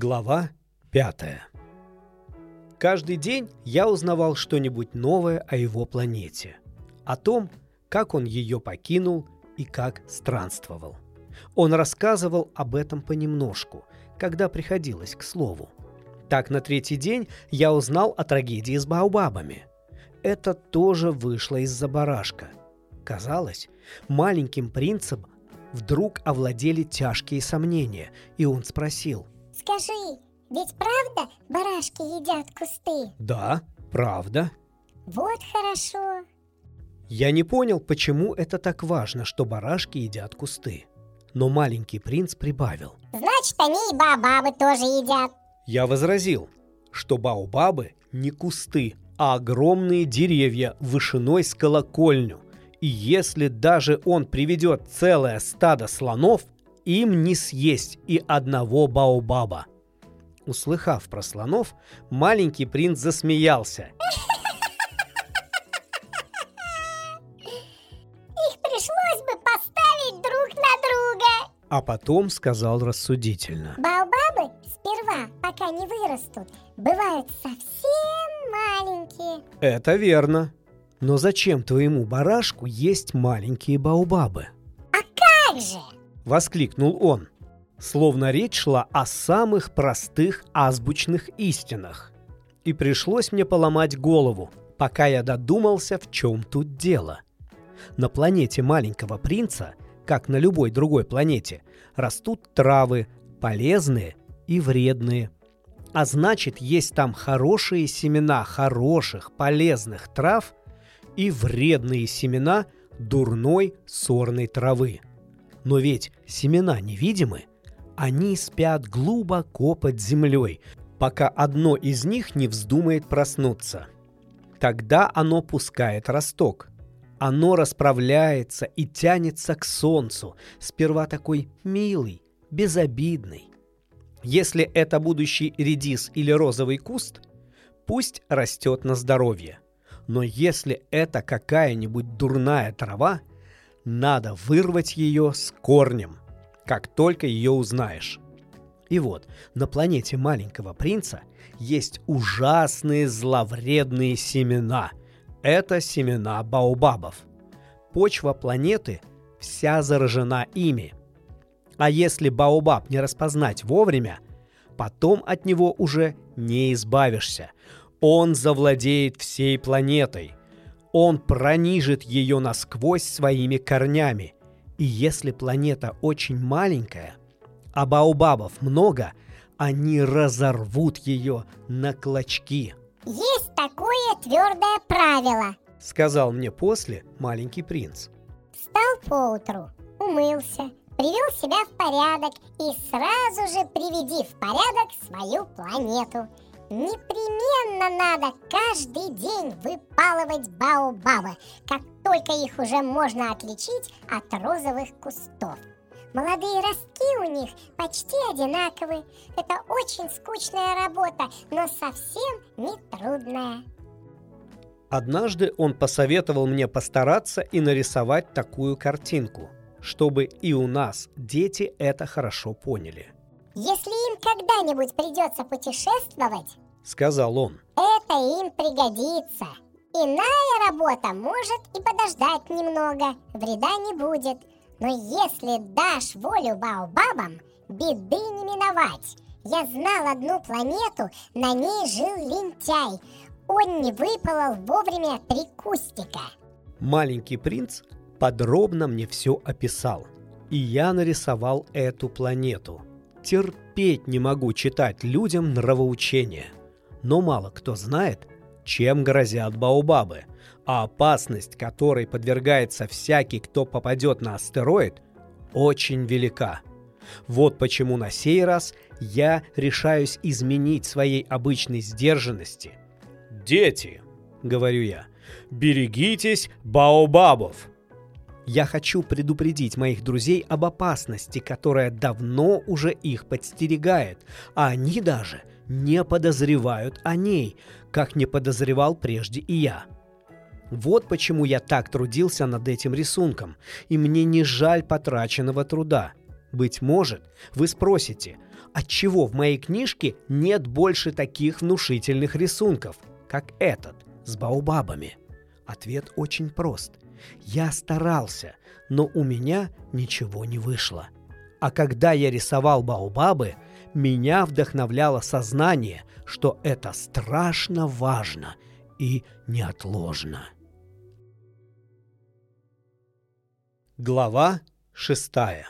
Глава 5 Каждый день я узнавал что-нибудь новое о его планете, о том, как он ее покинул и как странствовал. Он рассказывал об этом понемножку, когда приходилось к слову. Так на третий день я узнал о трагедии с Баобабами. Это тоже вышло из-за барашка. Казалось, маленьким принцем вдруг овладели тяжкие сомнения, и он спросил – Скажи, ведь правда барашки едят кусты? Да, правда. Вот хорошо. Я не понял, почему это так важно, что барашки едят кусты. Но маленький принц прибавил. Значит, они и баобабы тоже едят. Я возразил, что баобабы не кусты, а огромные деревья вышиной с колокольню. И если даже он приведет целое стадо слонов, им не съесть и одного баобаба. Услыхав про слонов, маленький принц засмеялся. Их пришлось бы поставить друг на друга. А потом сказал рассудительно. Баобабы сперва, пока не вырастут, бывают совсем маленькие. Это верно. Но зачем твоему барашку есть маленькие баобабы? А как же? Воскликнул он. Словно речь шла о самых простых азбучных истинах. И пришлось мне поломать голову, пока я додумался, в чем тут дело. На планете маленького принца, как на любой другой планете, растут травы, полезные и вредные. А значит, есть там хорошие семена хороших, полезных трав и вредные семена дурной сорной травы – но ведь семена невидимы. Они спят глубоко под землей, пока одно из них не вздумает проснуться. Тогда оно пускает росток. Оно расправляется и тянется к солнцу, сперва такой милый, безобидный. Если это будущий редис или розовый куст, пусть растет на здоровье. Но если это какая-нибудь дурная трава, надо вырвать ее с корнем, как только ее узнаешь. И вот, на планете маленького принца есть ужасные зловредные семена. Это семена баобабов. Почва планеты вся заражена ими. А если баобаб не распознать вовремя, потом от него уже не избавишься. Он завладеет всей планетой. Он пронижит ее насквозь своими корнями. И если планета очень маленькая, а баобабов много, они разорвут ее на клочки. Есть такое твердое правило, сказал мне после маленький принц. Встал поутру, умылся, привел себя в порядок и сразу же приведи в порядок свою планету – Непременно надо каждый день выпалывать баобабы, как только их уже можно отличить от розовых кустов. Молодые ростки у них почти одинаковые. Это очень скучная работа, но совсем не трудная. Однажды он посоветовал мне постараться и нарисовать такую картинку, чтобы и у нас дети это хорошо поняли – если им когда-нибудь придется путешествовать, сказал он, это им пригодится. Иная работа может и подождать немного, вреда не будет. Но если дашь волю Баобабам, беды не миновать. Я знал одну планету, на ней жил лентяй. Он не выпалол вовремя три кустика. Маленький принц подробно мне все описал. И я нарисовал эту планету – терпеть не могу читать людям нравоучения. Но мало кто знает, чем грозят баобабы, а опасность, которой подвергается всякий, кто попадет на астероид, очень велика. Вот почему на сей раз я решаюсь изменить своей обычной сдержанности. «Дети», — говорю я, — «берегитесь баобабов!» Я хочу предупредить моих друзей об опасности, которая давно уже их подстерегает, а они даже не подозревают о ней, как не подозревал прежде и я. Вот почему я так трудился над этим рисунком, и мне не жаль потраченного труда. Быть может, вы спросите, отчего в моей книжке нет больше таких внушительных рисунков, как этот с баобабами? Ответ очень прост. Я старался, но у меня ничего не вышло. А когда я рисовал баобабы, меня вдохновляло сознание, что это страшно важно и неотложно. Глава шестая